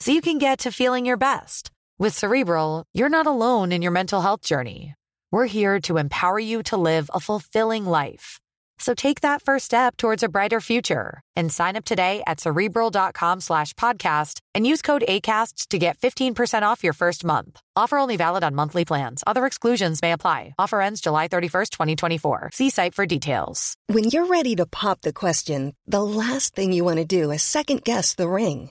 so you can get to feeling your best. With Cerebral, you're not alone in your mental health journey. We're here to empower you to live a fulfilling life. So take that first step towards a brighter future and sign up today at cerebral.com slash podcast and use code ACasts to get 15% off your first month. Offer only valid on monthly plans. Other exclusions may apply. Offer ends July 31st, 2024. See site for details. When you're ready to pop the question, the last thing you want to do is second guess the ring.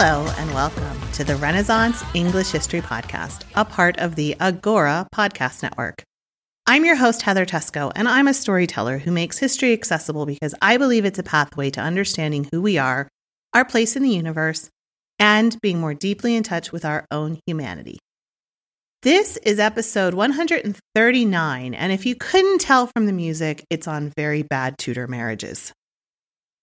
Hello, and welcome to the Renaissance English History Podcast, a part of the Agora Podcast Network. I'm your host, Heather Teysko, and I'm a storyteller who makes history accessible because I believe it's a pathway to understanding who we are, our place in the universe, and being more deeply in touch with our own humanity. This is episode 139, and if you couldn't tell from the music, it's on very bad Tudor marriages.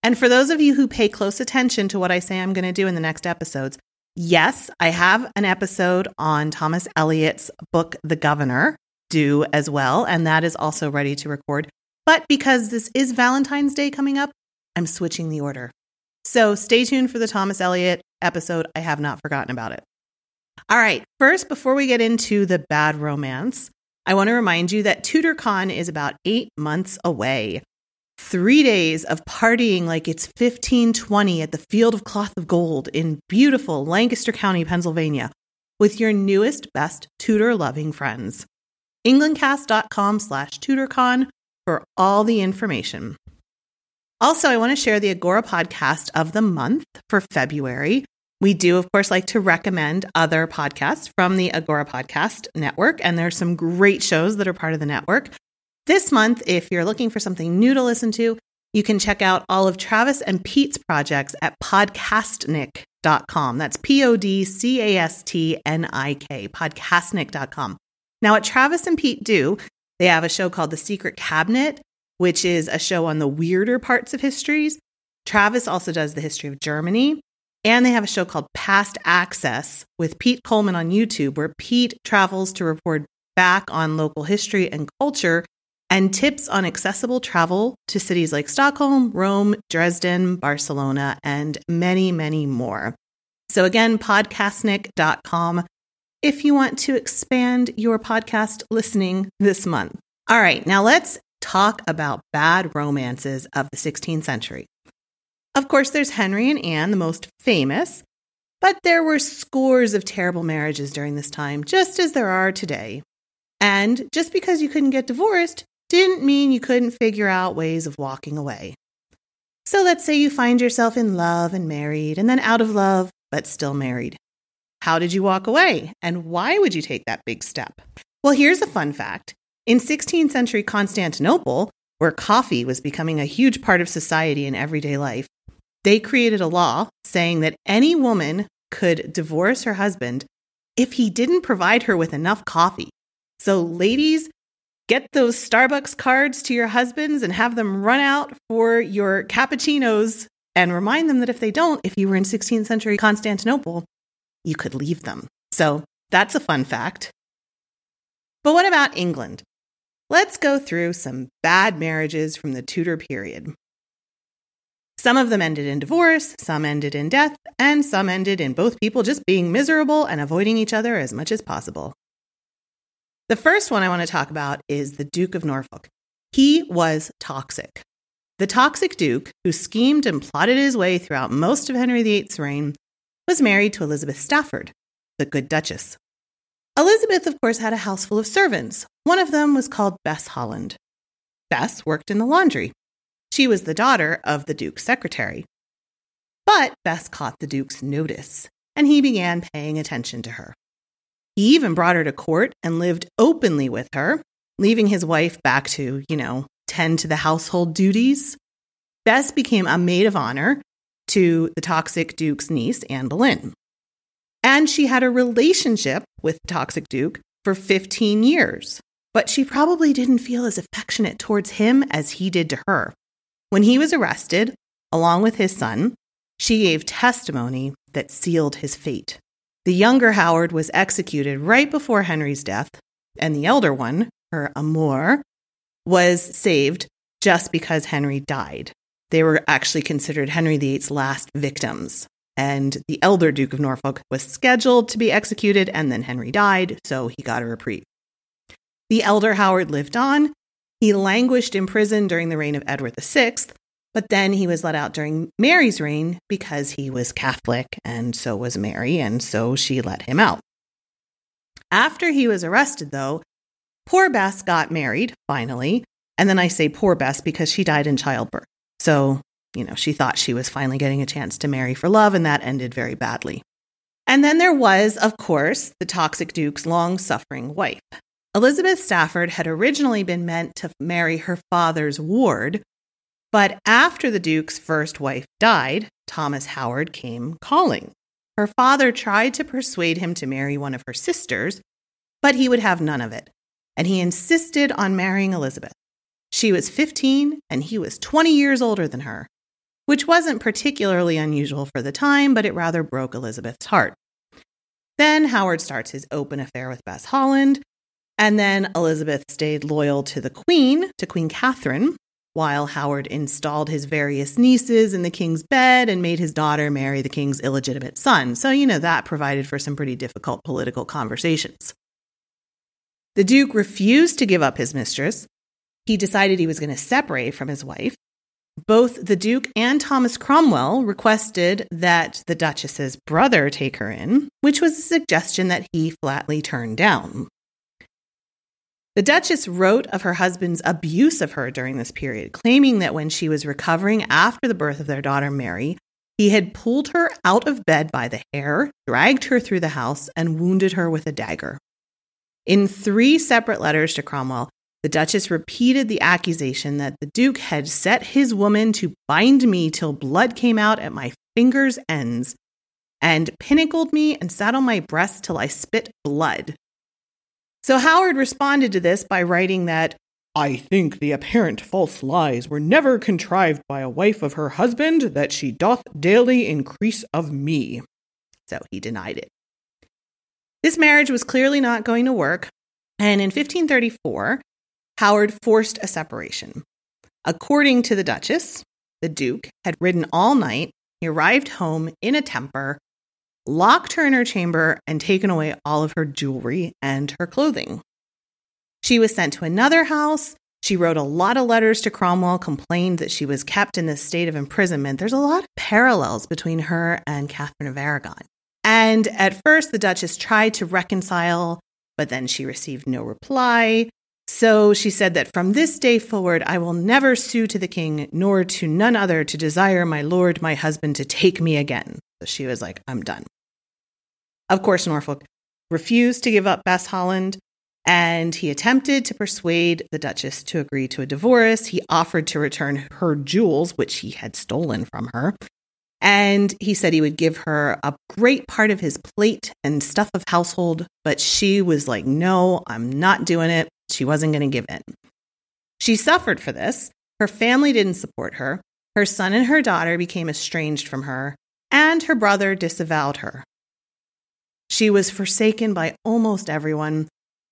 And for those of you who pay close attention to what I say I'm going to do in the next episodes, yes, I have an episode on Thomas Elyot's book, The Governor, due as well. And that is also ready to record. But because this is Valentine's Day coming up, I'm switching the order. So stay tuned for the Thomas Elyot episode. I have not forgotten about it. All right, first, before we get into the bad romance, I want to remind you that TudorCon is about eight months away three days of partying like it's 1520 at the Field of Cloth of Gold in beautiful Lancaster County, Pennsylvania, with your newest, best Tudor loving friends. Englandcast.com slash TudorCon for all the information. Also, I want to share the Agora podcast of the month for February. We do, of course, like to recommend other podcasts from the Agora Podcast Network, and there's some great shows that are part of the network. This month, if you're looking for something new to listen to, you can check out all of Travis and Pete's projects at podcastnik.com. That's P O D C A S T N I K, podcastnik.com. Now, what Travis and Pete do, they have a show called The Secret Cabinet, which is a show on the weirder parts of histories. Travis also does the history of Germany. And they have a show called Past Access with Pete Coleman on YouTube, where Pete travels to report back on local history and culture and tips on accessible travel to cities like Stockholm, Rome, Dresden, Barcelona, and many, many more. So, again, podcastnik.com if you want to expand your podcast listening this month. All right, now let's talk about bad romances of the 16th century. Of course, there's Henry and Anne, the most famous, but there were scores of terrible marriages during this time, just as there are today. And just because you couldn't get divorced didn't mean you couldn't figure out ways of walking away. So let's say you find yourself in love and married, and then out of love, but still married. How did you walk away? And why would you take that big step? Well, here's a fun fact. In 16th century Constantinople, where coffee was becoming a huge part of society and everyday life, they created a law saying that any woman could divorce her husband if he didn't provide her with enough coffee. So, ladies, get those Starbucks cards to your husbands and have them run out for your cappuccinos and remind them that if they don't, if you were in 16th century Constantinople, you could leave them. So that's a fun fact. But what about England? Let's go through some bad marriages from the Tudor period. Some of them ended in divorce, some ended in death, and some ended in both people just being miserable and avoiding each other as much as possible. The first one I want to talk about is the Duke of Norfolk. He was toxic. The toxic Duke, who schemed and plotted his way throughout most of Henry VIII's reign, was married to Elizabeth Stafford, the good Duchess. Elizabeth, of course, had a house full of servants. One of them was called Bess Holland. Bess worked in the laundry. She was the daughter of the Duke's secretary. But Bess caught the Duke's notice, and he began paying attention to her. He even brought her to court and lived openly with her, leaving his wife back to, you know, tend to the household duties. Bess became a maid of honor to the toxic Duke's niece, Anne Boleyn. And she had a relationship with the toxic Duke for 15 years. But she probably didn't feel as affectionate towards him as he did to her. When he was arrested, along with his son, she gave testimony that sealed his fate. The younger Howard was executed right before Henry's death, and the elder one, her amour, was saved just because Henry died. They were actually considered Henry VIII's last victims. And the elder Duke of Norfolk was scheduled to be executed, and then Henry died, so he got a reprieve. The elder Howard lived on. He languished in prison during the reign of Edward VI, but then he was let out during Mary's reign because he was Catholic, and so was Mary, and so she let him out. After he was arrested, though, poor Bess got married, finally. And then I say poor Bess because she died in childbirth. So you know, she thought she was finally getting a chance to marry for love, and that ended very badly. And then there was, of course, the toxic Duke's long suffering wife. Elizabeth Stafford had originally been meant to marry her father's ward, but after the Duke's first wife died, Thomas Howard came calling. Her father tried to persuade him to marry one of her sisters, but he would have none of it, and he insisted on marrying Elizabeth. She was 15 and he was 20 years older than her which wasn't particularly unusual for the time, but it rather broke Elizabeth's heart. Then Howard starts his open affair with Bess Holland, and then Elizabeth stayed loyal to the Queen, to Queen Catherine, while Howard installed his various nieces in the king's bed and made his daughter marry the king's illegitimate son. So, you know, that provided for some pretty difficult political conversations. The Duke refused to give up his mistress. He decided he was going to separate from his wife, both the Duke and Thomas Cromwell requested that the Duchess's brother take her in, which was a suggestion that he flatly turned down. The Duchess wrote of her husband's abuse of her during this period, claiming that when she was recovering after the birth of their daughter Mary, he had pulled her out of bed by the hair, dragged her through the house, and wounded her with a dagger. In three separate letters to Cromwell, the Duchess repeated the accusation that the Duke had set his woman to bind me till blood came out at my fingers' ends, and pinnacled me and sat on my breast till I spit blood. So Howard responded to this by writing that I think the apparent false lies were never contrived by a wife of her husband, that she doth daily increase of me. So he denied it. This marriage was clearly not going to work, and in 1534, Howard forced a separation. According to the Duchess, the Duke had ridden all night. He arrived home in a temper, locked her in her chamber, and taken away all of her jewelry and her clothing. She was sent to another house. She wrote a lot of letters to Cromwell, complained that she was kept in this state of imprisonment. There's a lot of parallels between her and Catherine of Aragon. And at first, the Duchess tried to reconcile, but then she received no reply. So she said that from this day forward, I will never sue to the king, nor to none other to desire my lord, my husband, to take me again. So she was like, I'm done. Of course, Norfolk refused to give up Bess Holland, and he attempted to persuade the Duchess to agree to a divorce. He offered to return her jewels, which he had stolen from her. And he said he would give her a great part of his plate and stuff of household, but she was like, No, I'm not doing it. She wasn't going to give in. She suffered for this. Her family didn't support her. Her son and her daughter became estranged from her, and her brother disavowed her. She was forsaken by almost everyone,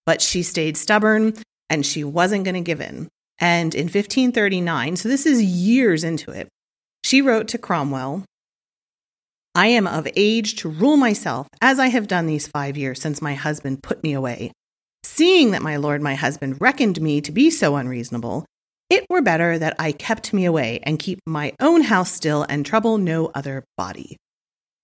but she stayed stubborn and she wasn't going to give in. And in 1539, so this is years into it, she wrote to Cromwell I am of age to rule myself, as I have done these five years since my husband put me away. Seeing that my lord my husband reckoned me to be so unreasonable, it were better that I kept me away and keep my own house still and trouble no other body.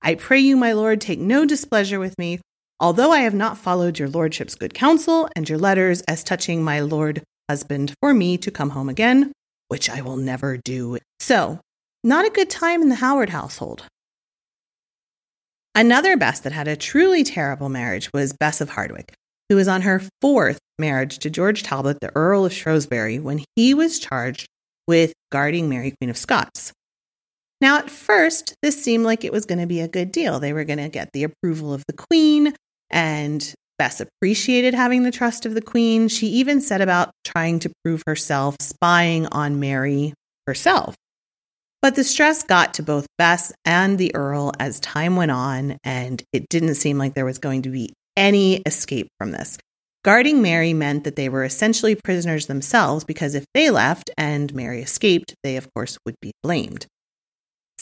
I pray you, my lord, take no displeasure with me, although I have not followed your lordship's good counsel and your letters as touching my lord husband for me to come home again, which I will never do. So, not a good time in the Howard household. Another Bess that had a truly terrible marriage was Bess of Hardwick, who was on her fourth marriage to George Talbot, the Earl of Shrewsbury, when he was charged with guarding Mary, Queen of Scots. Now, at first, this seemed like it was going to be a good deal. They were going to get the approval of the Queen, and Bess appreciated having the trust of the Queen. She even set about trying to prove herself spying on Mary herself. But the stress got to both Bess and the Earl as time went on, and it didn't seem like there was going to be any escape from this. Guarding Mary meant that they were essentially prisoners themselves because if they left and Mary escaped, they, of course, would be blamed.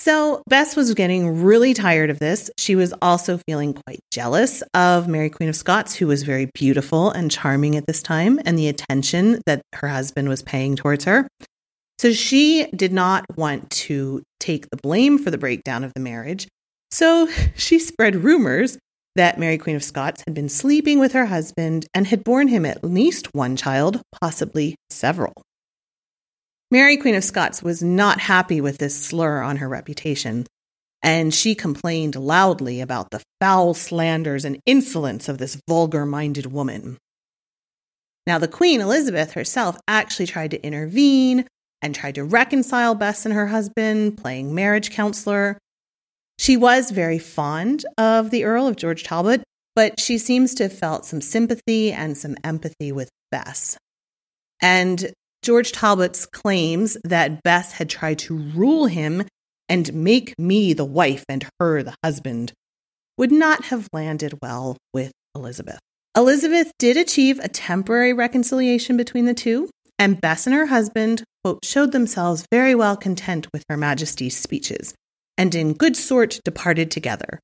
So Bess was getting really tired of this. She was also feeling quite jealous of Mary, Queen of Scots, who was very beautiful and charming at this time, and the attention that her husband was paying towards her. So she did not want to take the blame for the breakdown of the marriage. So she spread rumors that Mary, Queen of Scots, had been sleeping with her husband and had borne him at least one child, possibly several. Mary, Queen of Scots, was not happy with this slur on her reputation, and she complained loudly about the foul slanders and insolence of this vulgar minded woman. Now, the Queen, Elizabeth herself, actually tried to intervene and tried to reconcile Bess and her husband, playing marriage counselor. She was very fond of the Earl of George Talbot, but she seems to have felt some sympathy and some empathy with Bess. And George Talbot's claims that Bess had tried to rule him and make me the wife and her the husband would not have landed well with Elizabeth. Elizabeth did achieve a temporary reconciliation between the two, and Bess and her husband, quote, showed themselves very well content with Her Majesty's speeches, and in good sort departed together.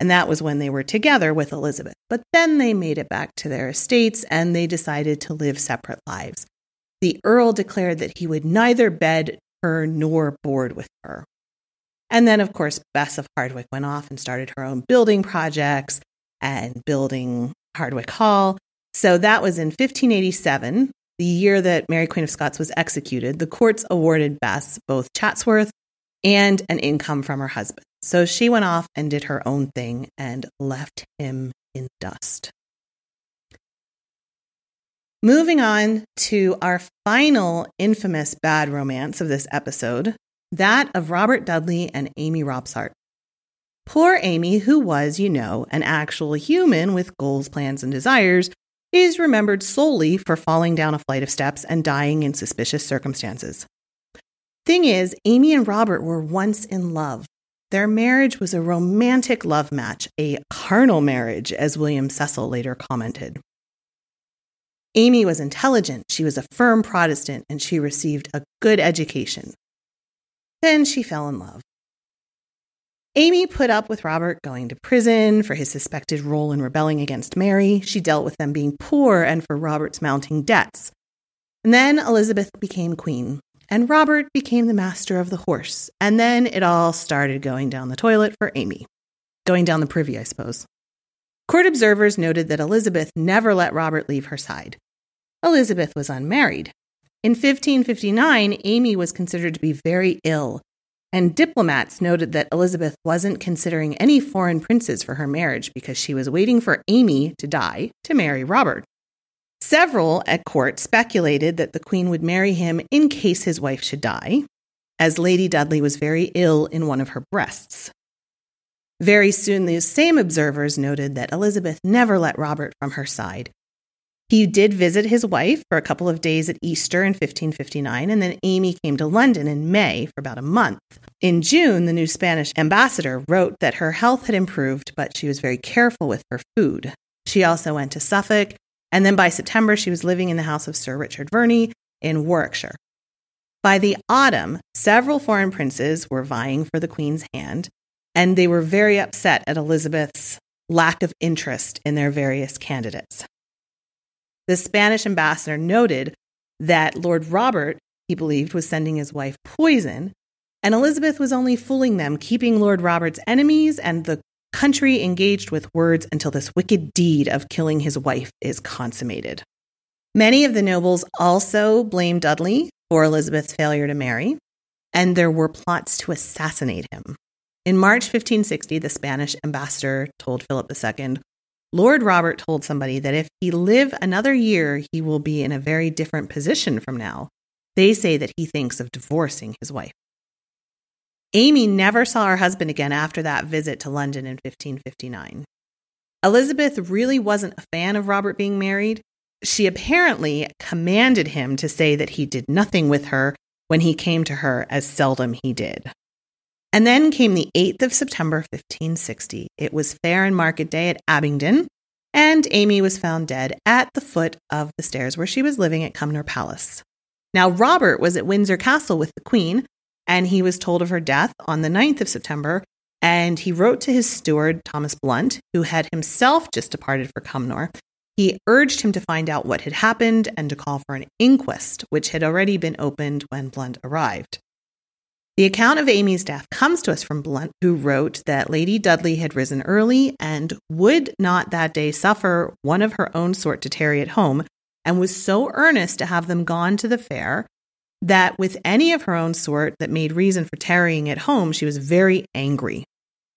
And that was when they were together with Elizabeth. But then they made it back to their estates and they decided to live separate lives. The Earl declared that he would neither bed her nor board with her. And then, of course, Bess of Hardwick went off and started her own building projects and building Hardwick Hall. So that was in 1587 the year that Mary Queen of Scots was executed, the courts awarded Bess both Chatsworth and an income from her husband. So she went off and did her own thing and left him in dust. Moving on to our final infamous bad romance of this episode, that of Robert Dudley and Amy Robsart. Poor Amy, who was, you know, an actual human with goals, plans, and desires, is remembered solely for falling down a flight of steps and dying in suspicious circumstances. Thing is, Amy and Robert were once in love. Their marriage was a romantic love match, a carnal marriage, as William Cecil later commented. Amy was intelligent, she was a firm Protestant, and she received a good education. Then she fell in love. Amy put up with Robert going to prison for his suspected role in rebelling against Mary. She dealt with them being poor and for Robert's mounting debts. And then Elizabeth became queen, and Robert became the master of the horse. And then it all started going down the toilet for Amy. Going down the privy, I suppose. Court observers noted that Elizabeth never let Robert leave her side. Elizabeth was unmarried. In 1559, Amy was considered to be very ill and diplomats noted that Elizabeth wasn't considering any foreign princes for her marriage because she was waiting for Amy to die to marry Robert. Several at court speculated that the Queen would marry him in case his wife should die, as Lady Dudley was very ill in one of her breasts. Very soon, these same observers noted that Elizabeth never let Robert from her side, he did visit his wife for a couple of days at Easter in 1559, and then Amy came to London in May for about a month. In June, the new Spanish ambassador wrote that her health had improved, but she was very careful with her food. She also went to Suffolk, and then by September, she was living in the house of Sir Richard Verney in Warwickshire. By the autumn, several foreign princes were vying for the queen's hand, and they were very upset at Elizabeth's lack of interest in their various candidates. The Spanish ambassador noted that Lord Robert, he believed, was sending his wife poison, and Elizabeth was only fooling them, keeping Lord Robert's enemies and the country engaged with words until this wicked deed of killing his wife is consummated. Many of the nobles also blamed Dudley for Elizabeth's failure to marry, and there were plots to assassinate him. In March 1560, the Spanish ambassador told Philip II, Lord Robert told somebody that if he live another year, he will be in a very different position from now. They say that he thinks of divorcing his wife. Amy never saw her husband again after that visit to London in 1559. Elizabeth really wasn't a fan of Robert being married. She apparently commanded him to say that he did nothing with her when he came to her, as seldom he did. And then came the 8th of September, 1560. It was fair and market day at Abingdon, and Amy was found dead at the foot of the stairs where she was living at Cumnor Palace. Now, Robert was at Windsor Castle with the Queen, and he was told of her death on the 9th of September. And he wrote to his steward, Thomas Blunt, who had himself just departed for Cumnor. He urged him to find out what had happened and to call for an inquest, which had already been opened when Blunt arrived. The account of Amy's death comes to us from Blunt, who wrote that Lady Dudley had risen early and would not that day suffer one of her own sort to tarry at home, and was so earnest to have them gone to the fair that with any of her own sort that made reason for tarrying at home, she was very angry.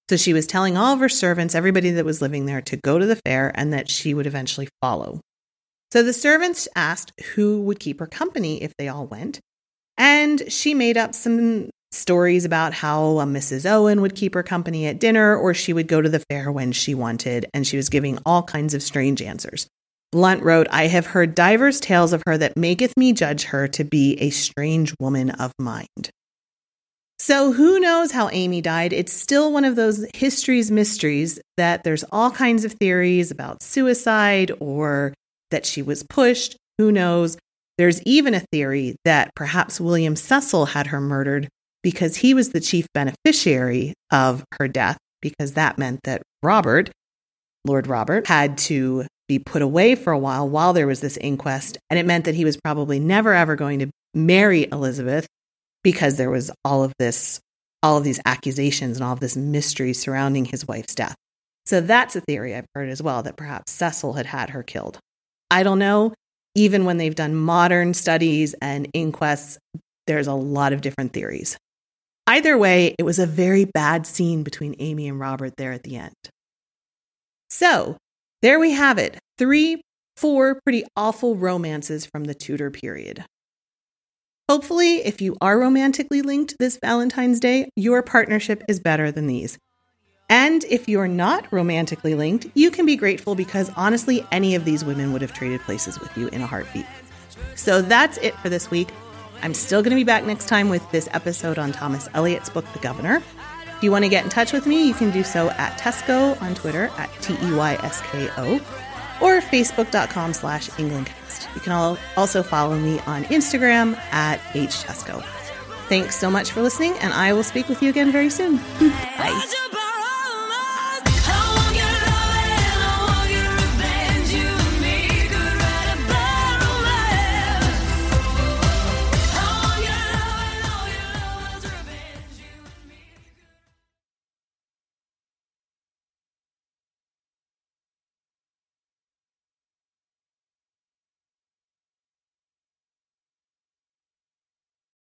So she was telling all of her servants, everybody that was living there, to go to the fair and that she would eventually follow. So the servants asked who would keep her company if they all went. And she made up some stories about how uh, Mrs. Owen would keep her company at dinner or she would go to the fair when she wanted, and she was giving all kinds of strange answers. Blunt wrote, I have heard divers tales of her that maketh me judge her to be a strange woman of mind. So, who knows how Amy died? It's still one of those history's mysteries that there's all kinds of theories about suicide or that she was pushed. Who knows? There's even a theory that perhaps William Cecil had her murdered because he was the chief beneficiary of her death, because that meant that Robert, Lord Robert, had to be put away for a while while there was this inquest. And it meant that he was probably never ever going to marry Elizabeth because there was all of this, all of these accusations and all of this mystery surrounding his wife's death. So that's a theory I've heard as well that perhaps Cecil had had her killed. I don't know. Even when they've done modern studies and inquests, there's a lot of different theories. Either way, it was a very bad scene between Amy and Robert there at the end. So, there we have it three, four pretty awful romances from the Tudor period. Hopefully, if you are romantically linked this Valentine's Day, your partnership is better than these. And if you're not romantically linked, you can be grateful because honestly, any of these women would have traded places with you in a heartbeat. So that's it for this week. I'm still going to be back next time with this episode on Thomas Elyot's book, The Governor. If you want to get in touch with me, you can do so at Teysko on Twitter at T E Y S K O or facebook.com slash Englandcast. You can also follow me on Instagram at hteysko. Thanks so much for listening, and I will speak with you again very soon. Bye.